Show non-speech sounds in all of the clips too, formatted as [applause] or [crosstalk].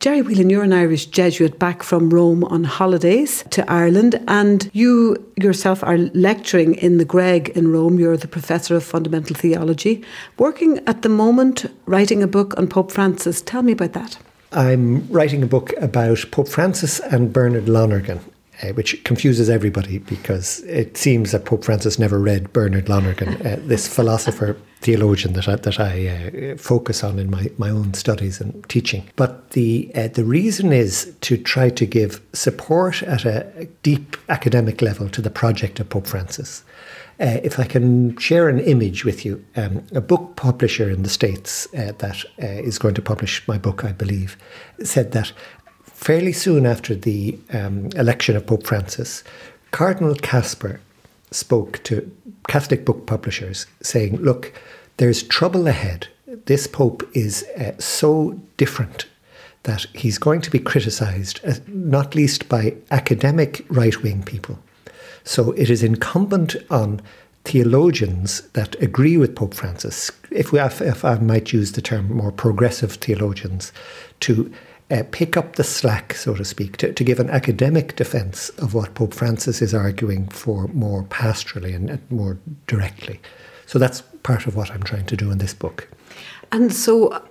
Gerry Whelan, you're an Irish Jesuit back from Rome on holidays to Ireland, and you yourself are lecturing in the Greg in Rome. You're the professor of fundamental theology, working at the moment, writing a book on Pope Francis. Tell me about that. I'm writing a book about Pope Francis and Bernard Lonergan. Uh, which confuses everybody because it seems that Pope Francis never read Bernard Lonergan, uh, this philosopher theologian that I, that I uh, focus on in my, my own studies and teaching. But the uh, the reason is to try to give support at a deep academic level to the project of Pope Francis. Uh, if I can share an image with you, um, a book publisher in the States uh, that uh, is going to publish my book, I believe, said that fairly soon after the um, election of Pope Francis, Cardinal Kasper spoke to Catholic book publishers saying, Look, there's trouble ahead. This Pope is uh, so different that he's going to be criticized, uh, not least by academic right wing people. So it is incumbent on theologians that agree with Pope Francis, if, we if I might use the term more progressive theologians, to uh, pick up the slack, so to speak, to, to give an academic defence of what Pope Francis is arguing for more pastorally and, and more directly. So that's part of what I'm trying to do in this book. And so,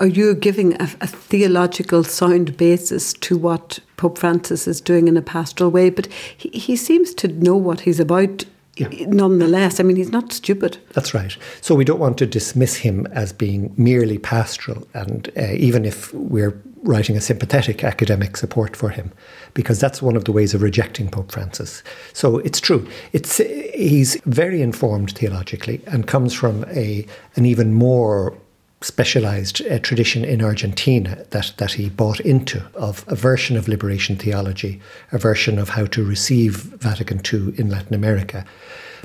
are you giving a, a, theological sound basis to what Pope Francis is doing in a pastoral way? But he, he seems to know what he's about yeah. nonetheless. I mean, he's not stupid. That's right. So we don't want to dismiss him as being merely pastoral, and uh, even if we're writing a sympathetic academic support for him, because that's one of the ways of rejecting Pope Francis. So it's true. It's he's very informed theologically and comes from a an even more specialized uh, tradition in Argentina that, that he bought into of a version of liberation theology, a version of how to receive Vatican II in Latin America.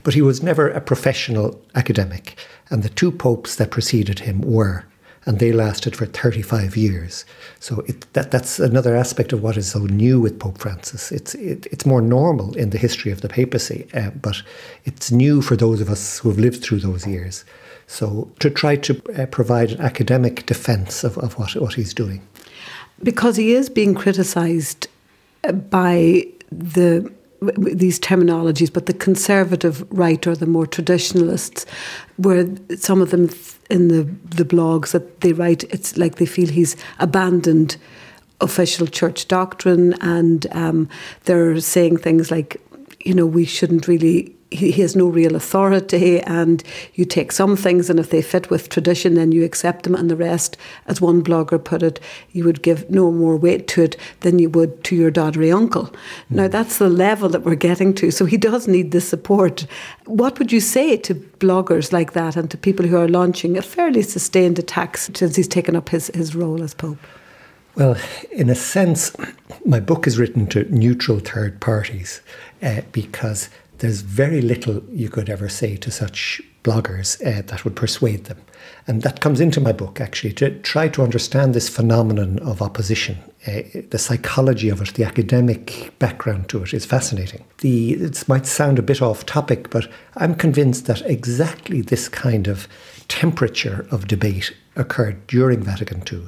But he was never a professional academic, and the two popes that preceded him were and they lasted for 35 years. So it, that, that's another aspect of what is so new with Pope Francis. It's, it, it's more normal in the history of the papacy, uh, but it's new for those of us who have lived through those years. So to try to uh, provide an academic defence of, of what, what he's doing. Because he is being criticised uh, by the these terminologies, but the conservative right or the more traditionalists, where some of them in the, the blogs that they write, it's like they feel he's abandoned official church doctrine and um, they're saying things like, you know, we shouldn't really he, has no real authority and you take some things and if they fit with tradition then you accept them and the rest as one blogger put it you would give no more weight to it than you would to your doddery uncle. Mm. now that's the level that we're getting to so he does need the support. What would you say to bloggers like that and to people who are launching a fairly sustained attack since he's taken up his, his role as pope? Well, in a sense, my book is written to neutral third parties uh, because there's very little you could ever say to such bloggers uh, that would persuade them. And that comes into my book, actually, to try to understand this phenomenon of opposition. Uh, the psychology of it, the academic background to it is fascinating. The, it might sound a bit off topic, but I'm convinced that exactly this kind of temperature of debate occurred during Vatican II.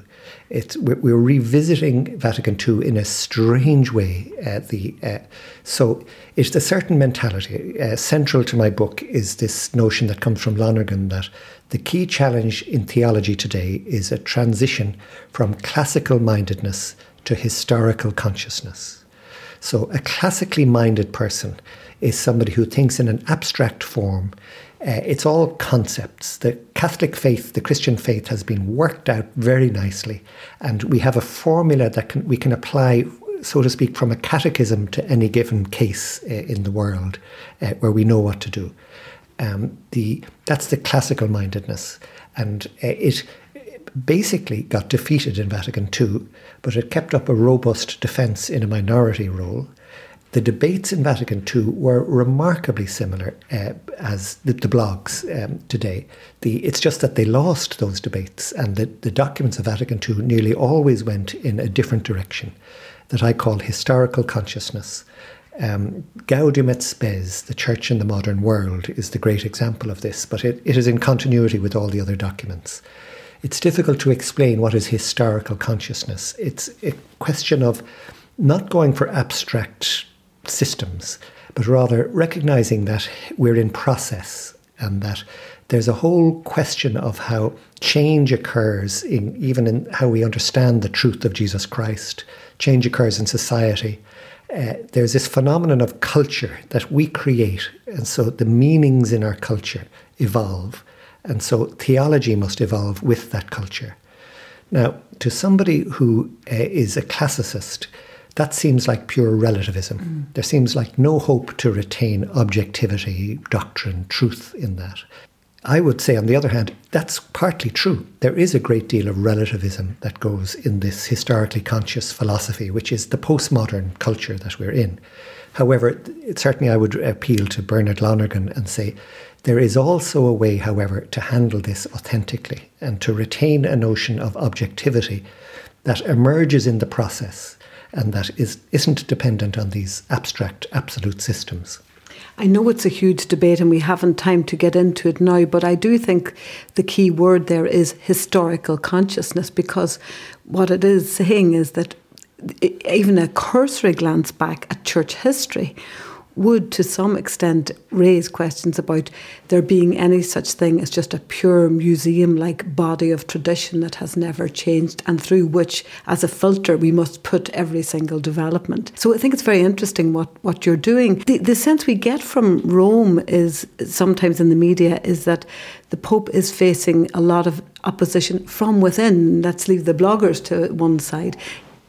It's, we're, revisiting Vatican II in a strange way. Uh, the, uh, so it's a certain mentality. Uh, central to my book is this notion that comes from Lonergan that the key challenge in theology today is a transition from classical mindedness to historical consciousness. So a classically minded person is somebody who thinks in an abstract form uh, it's all concepts. The Catholic faith, the Christian faith, has been worked out very nicely, and we have a formula that can, we can apply, so to speak, from a catechism to any given case uh, in the world, uh, where we know what to do. Um, the that's the classical mindedness, and uh, it basically got defeated in Vatican II, but it kept up a robust defence in a minority role the debates in Vatican II were remarkably similar uh, as the, the blogs um, today. The, it's just that they lost those debates, and the, the documents of Vatican II nearly always went in a different direction that I call historical consciousness. Um, Gaudium et Spes, the Church in the Modern World, is the great example of this, but it, it is in continuity with all the other documents. it's difficult to explain what is historical consciousness. It's a question of not going for abstract systems, but rather recognizing that we're in process and that there's a whole question of how change occurs in even in how we understand the truth of Jesus Christ. Change occurs in society. Uh, there's this phenomenon of culture that we create, and so the meanings in our culture evolve, and so theology must evolve with that culture. Now, to somebody who uh, is a classicist, that seems like pure relativism. Mm. There seems like no hope to retain objectivity, doctrine, truth in that. I would say, on the other hand, that's partly true. There is a great deal of relativism that goes in this historically conscious philosophy, which is the postmodern culture that we're in. However, certainly I would appeal to Bernard Lonergan and say there is also a way, however, to handle this authentically and to retain a notion of objectivity that emerges in the process and that is, isn't dependent on these abstract, absolute systems. I know it's a huge debate and we haven't time to get into it now, but I do think the key word there is historical consciousness because what it is saying is that even a cursory glance back at church history would, to some extent, raise questions about there being any such thing as just a pure museum like body of tradition that has never changed and through which, as a filter, we must put every single development. So I think it's very interesting what, what you're doing. The, the sense we get from Rome is sometimes in the media is that the Pope is facing a lot of opposition from within. Let's leave the bloggers to one side.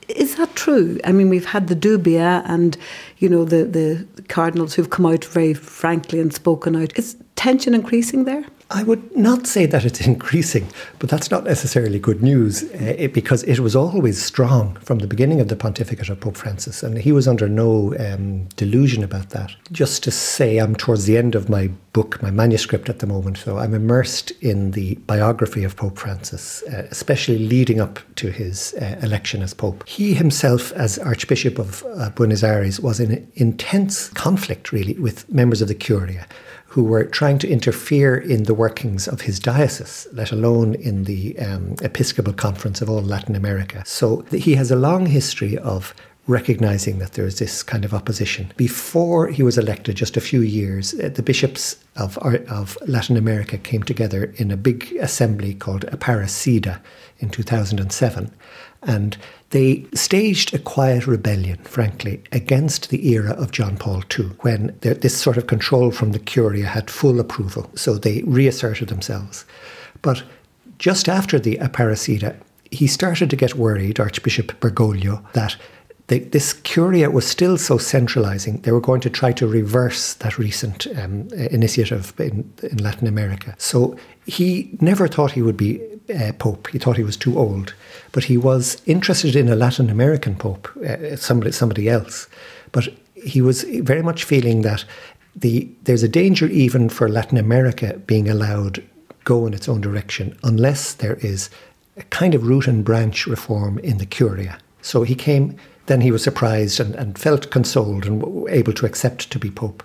Is that true? I mean, we've had the dubia and, you know, the, the cardinals who've come out very frankly and spoken out. Is tension increasing there? I would not say that it's [laughs] increasing, but that's not necessarily good news uh, it, because it was always strong from the beginning of the pontificate of Pope Francis, and he was under no um, delusion about that. Just to say, I'm towards the end of my book, my manuscript at the moment, so I'm immersed in the biography of Pope Francis, uh, especially leading up to his uh, election as Pope. He himself, as Archbishop of uh, Buenos Aires, was in intense conflict, really, with members of the Curia who were trying to interfere in the workings of his diocese, let alone in the um, Episcopal Conference of all Latin America. So he has a long history of recognizing that there's this kind of opposition. Before he was elected, just a few years, uh, the bishops of, of Latin America came together in a big assembly called a Aparecida in 2007. And they staged a quiet rebellion, frankly, against the era of John Paul II, when this sort of control from the Curia had full approval. So they reasserted themselves. But just after the Aparecida, he started to get worried, Archbishop Bergoglio, that this Curia was still so centralizing. They were going to try to reverse that recent um, initiative in, in Latin America. So he never thought he would be uh, pope. He thought he was too old, but he was interested in a Latin American pope, uh, somebody somebody else. But he was very much feeling that the there's a danger even for Latin America being allowed go in its own direction unless there is a kind of root and branch reform in the Curia. So he came. Then he was surprised and, and felt consoled and able to accept to be pope.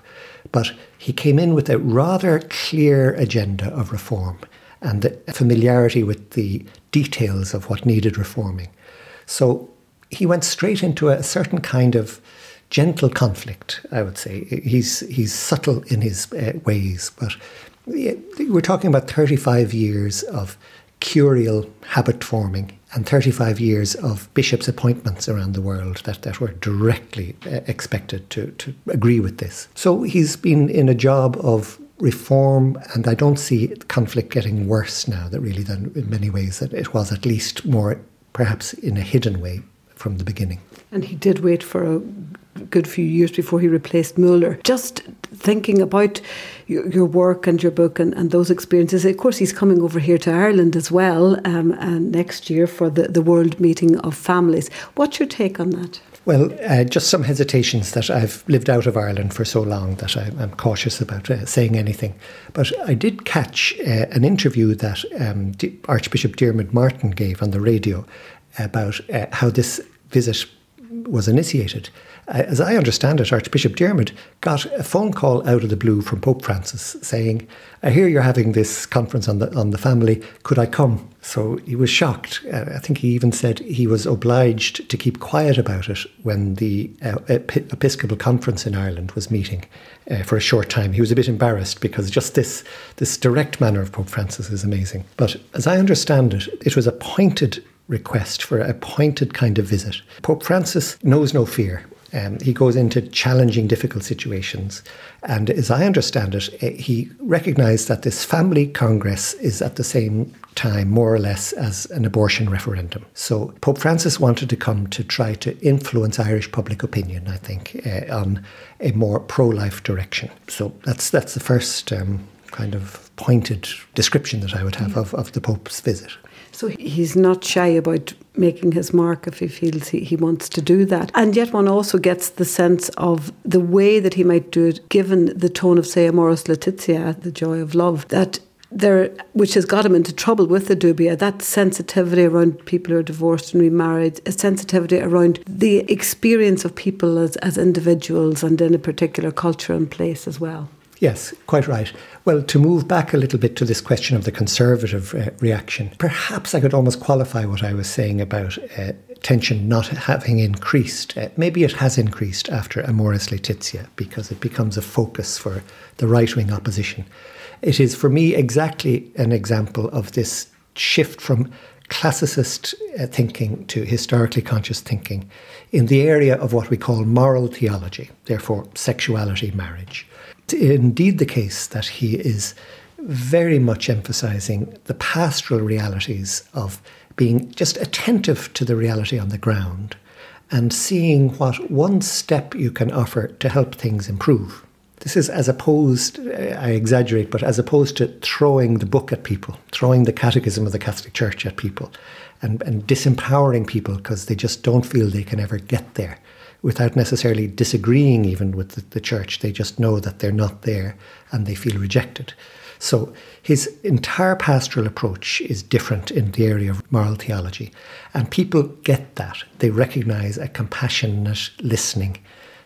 But he came in with a rather clear agenda of reform and the familiarity with the details of what needed reforming. So he went straight into a certain kind of gentle conflict, I would say. He's, he's subtle in his uh, ways, but we're talking about 35 years of curial habit forming and 35 years of bishops' appointments around the world that, that were directly uh, expected to, to agree with this. So he's been in a job of reform, and I don't see conflict getting worse now. That really, than in many ways, that it was at least more, perhaps in a hidden way from the beginning. And he did wait for a good few years before he replaced Mueller. Just thinking about your, your work and your book and, and, those experiences, of course, he's coming over here to Ireland as well um, and next year for the, the World Meeting of Families. What's your take on that? Well, uh, just some hesitations that I've lived out of Ireland for so long that I, am cautious about uh, saying anything. But I did catch uh, an interview that um, Archbishop Diarmuid Martin gave on the radio about uh, how this visit was initiated. As I understand it, Archbishop Diarmuid got a phone call out of the blue from Pope Francis saying, "I hear you're having this conference on the on the family. Could I come?" So he was shocked. Uh, I think he even said he was obliged to keep quiet about it when the uh, Episcopal Conference in Ireland was meeting uh, for a short time. He was a bit embarrassed because just this this direct manner of Pope Francis is amazing. But as I understand it, it was a pointed request for a pointed kind of visit. Pope Francis knows no fear. Um, he goes into challenging, difficult situations. And as I understand it, eh, he recognized that this family congress is at the same time, more or less, as an abortion referendum. So Pope Francis wanted to come to try to influence Irish public opinion, I think, uh, on a more pro life direction. So that's, that's the first um, kind of pointed description that I would have of, of the Pope's visit. So he's not shy about making his mark if he feels he, he wants to do that. And yet one also gets the sense of the way that he might do it, given the tone of, say, Amoris Laetitia, the joy of love, that there, which has got him into trouble with the dubia, that sensitivity around people who are divorced and remarried, a sensitivity around the experience of people as, as individuals and in a particular culture and place as well. Yes, quite right. Well, to move back a little bit to this question of the conservative uh, reaction, perhaps I could almost qualify what I was saying about uh, tension not having increased. Uh, maybe it has increased after Amoris Laetitia because it becomes a focus for the right wing opposition. It is, for me, exactly an example of this shift from classicist uh, thinking to historically conscious thinking in the area of what we call moral theology, therefore, sexuality, marriage indeed the case that he is very much emphasizing the pastoral realities of being just attentive to the reality on the ground and seeing what one step you can offer to help things improve. This is as opposed, I exaggerate, but as opposed to throwing the book at people, throwing the catechism of the Catholic Church at people, and, and disempowering people because they just don't feel they can ever get there without necessarily disagreeing even with the, the, church. They just know that they're not there and they feel rejected. So his entire pastoral approach is different in the area of moral theology. And people get that. They recognize a compassionate listening.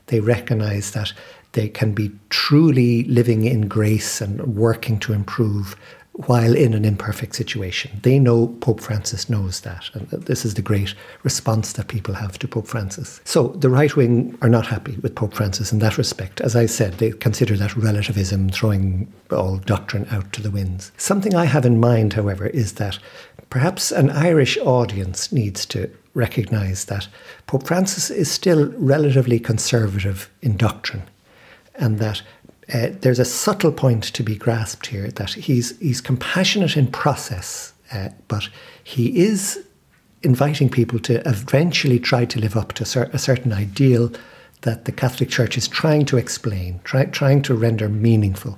They recognize that they can be truly living in grace and working to improve while in an imperfect situation. They know Pope Francis knows that, and this is the great response that people have to Pope Francis. So the right wing are not happy with Pope Francis in that respect. As I said, they consider that relativism, throwing all doctrine out to the winds. Something I have in mind, however, is that perhaps an Irish audience needs to recognise that Pope Francis is still relatively conservative in doctrine and that uh, there's a subtle point to be grasped here that he's he's compassionate in process, uh, but he is inviting people to eventually try to live up to a certain ideal that the Catholic Church is trying to explain, try, trying to render meaningful,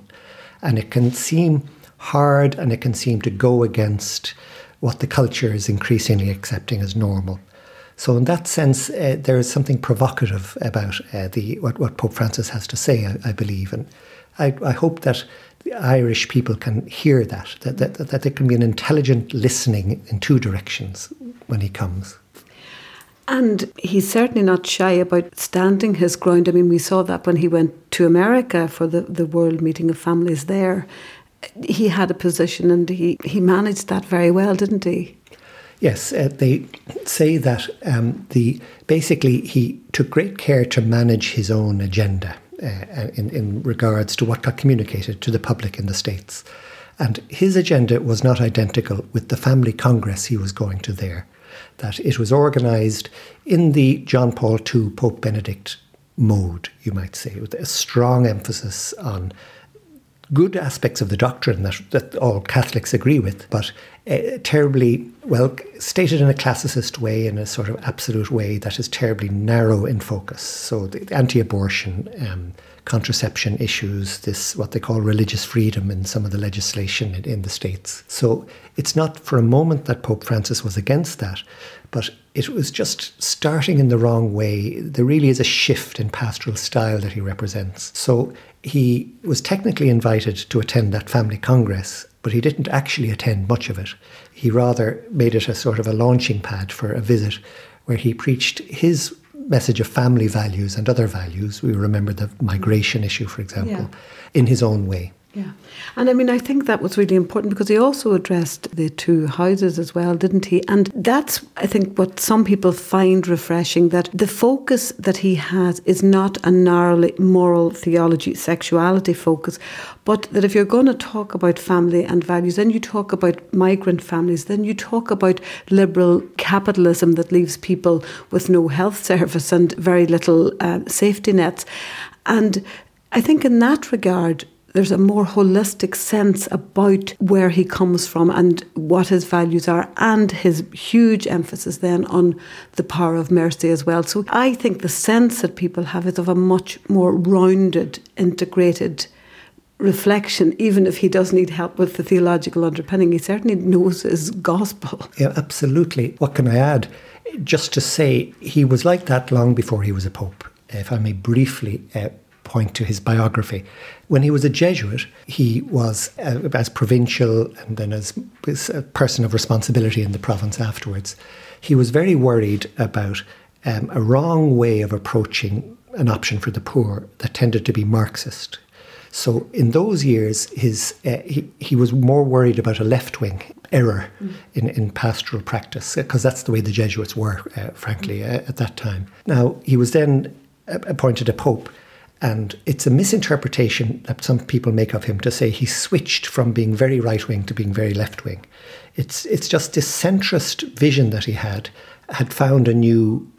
and it can seem hard and it can seem to go against what the culture is increasingly accepting as normal. So, in that sense, uh, there is something provocative about uh, the what, what Pope Francis has to say, I, I believe, and I, I, hope that the Irish people can hear that, that, that that there can be an intelligent listening in two directions when he comes. And he's certainly not shy about standing his ground. I mean, we saw that when he went to America for the, the World Meeting of Families there. He had a position and he, he managed that very well, didn't he? Yes, uh, they say that um, the basically he took great care to manage his own agenda uh, in, in regards to what got communicated to the public in the States. And his agenda was not identical with the family congress he was going to there. That it was organised in the John Paul II Pope Benedict mode, you might say, with a strong emphasis on good aspects of the doctrine that, that all Catholics agree with, but uh, terribly, well, stated in a classicist way, in a sort of absolute way that is terribly narrow in focus. So the anti abortion, um, contraception issues, this what they call religious freedom in some of the legislation in, in the States. So it's not for a moment that Pope Francis was against that, but it was just starting in the wrong way. There really is a shift in pastoral style that he represents. So he was technically invited to attend that family congress, but he didn't actually attend much of it. He rather made it a sort of a launching pad for a visit where he preached his message of family values and other values. We remember the migration issue, for example, yeah. in his own way. Yeah. And I mean, I think that was really important because he also addressed the two houses as well, didn't he? And that's, I think, what some people find refreshing that the focus that he has is not a narrowly moral theology, sexuality focus, but that if you're going to talk about family and values, then you talk about migrant families, then you talk about liberal capitalism that leaves people with no health [laughs] service and very little uh, safety nets. And I think in that regard, there's a more holistic sense about where he comes from and what his values are, and his huge emphasis then on the power of mercy as well. So I think the sense that people have is of a much more rounded, integrated reflection, even if he does need help with the theological underpinning. He certainly knows his gospel. Yeah, absolutely. What can I add? Just to say, he was like that long before he was a pope. If I may briefly uh, point to his biography. When he was a Jesuit, he was uh, as provincial and then as, as, a person of responsibility in the province afterwards. He was very worried about um, a wrong way of approaching an option for the poor that tended to be Marxist. So in those years, his uh, he, he was more worried about a left wing error mm. in, in pastoral practice because that's the way the Jesuits were, uh, frankly, uh, at that time. Now he was then appointed a pope, and it's a misinterpretation that some people make of him to say he switched from being very right wing to being very left wing. It's, it's just this centrist vision that he had, had found a new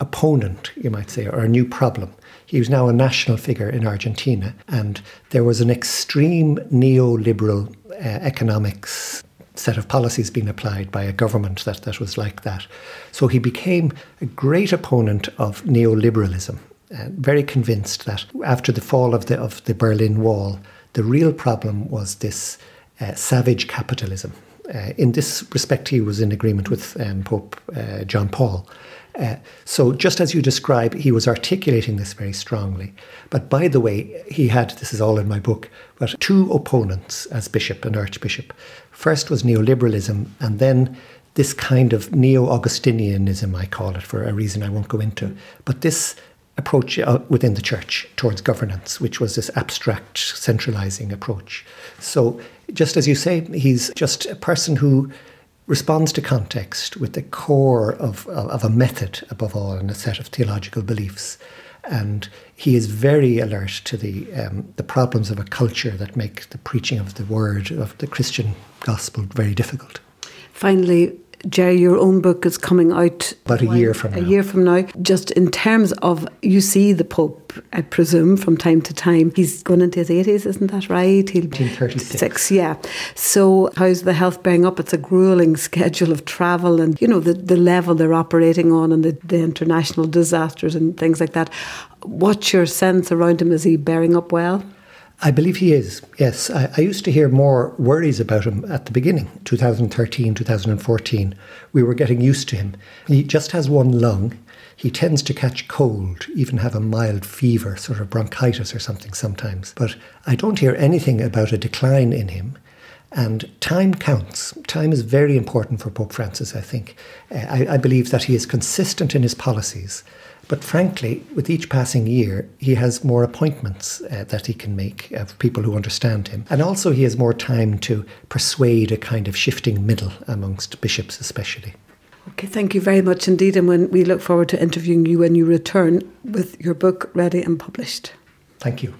opponent, you might say, or a new problem. He was now a national figure in Argentina, and there was an extreme neoliberal uh, economics set of policies being applied by a government that, that was like that. So he became a great opponent of neoliberalism uh, very convinced that after the fall of the of the Berlin Wall, the real problem was this uh, savage capitalism. Uh, in this respect, he was in agreement with um, Pope uh, John Paul. Uh, so, just as you describe, he was articulating this very strongly. But by the way, he had this is all in my book, but two opponents as bishop and archbishop. First was neoliberalism, and then this kind of neo Augustinianism, I call it for a reason I won't go into. But this approach uh, within the church towards governance, which was this abstract, centralizing approach. So, just as you say, he's just a person who responds to context with the core of, of a method, above all, and a set of theological beliefs. And he is very alert to the um, the problems of a culture that make the preaching of the word of the Christian gospel very difficult. Finally, Gerry, your own book is coming out about a year from now. A year from now. Just in terms of, you see the Pope, I presume, from time to time. He's going into his 80s, isn't that right? He'll 1936. yeah. So, how's the health bearing up? It's a grueling [laughs] schedule of travel and, you know, the, the level they're operating on and the, the international disasters and things like that. What's your sense around him? Is he bearing up well? I believe he is, yes. I, I, used to hear more worries about him at the beginning, 2013, 2014. We were getting used to him. He just has one lung. He tends to catch cold, even have a mild fever, sort of bronchitis or something sometimes. But I don't hear anything about a decline in him. And time counts. Time is very important for Pope Francis, I think. Uh, I, I believe that he is consistent in his policies but frankly, with each passing year, he has more appointments uh, that he can make of people who understand him. And also, he has more time to persuade a kind of shifting middle amongst bishops, especially. Okay, thank you very much indeed. And when we look forward to interviewing you when you return with your book ready and published. Thank you.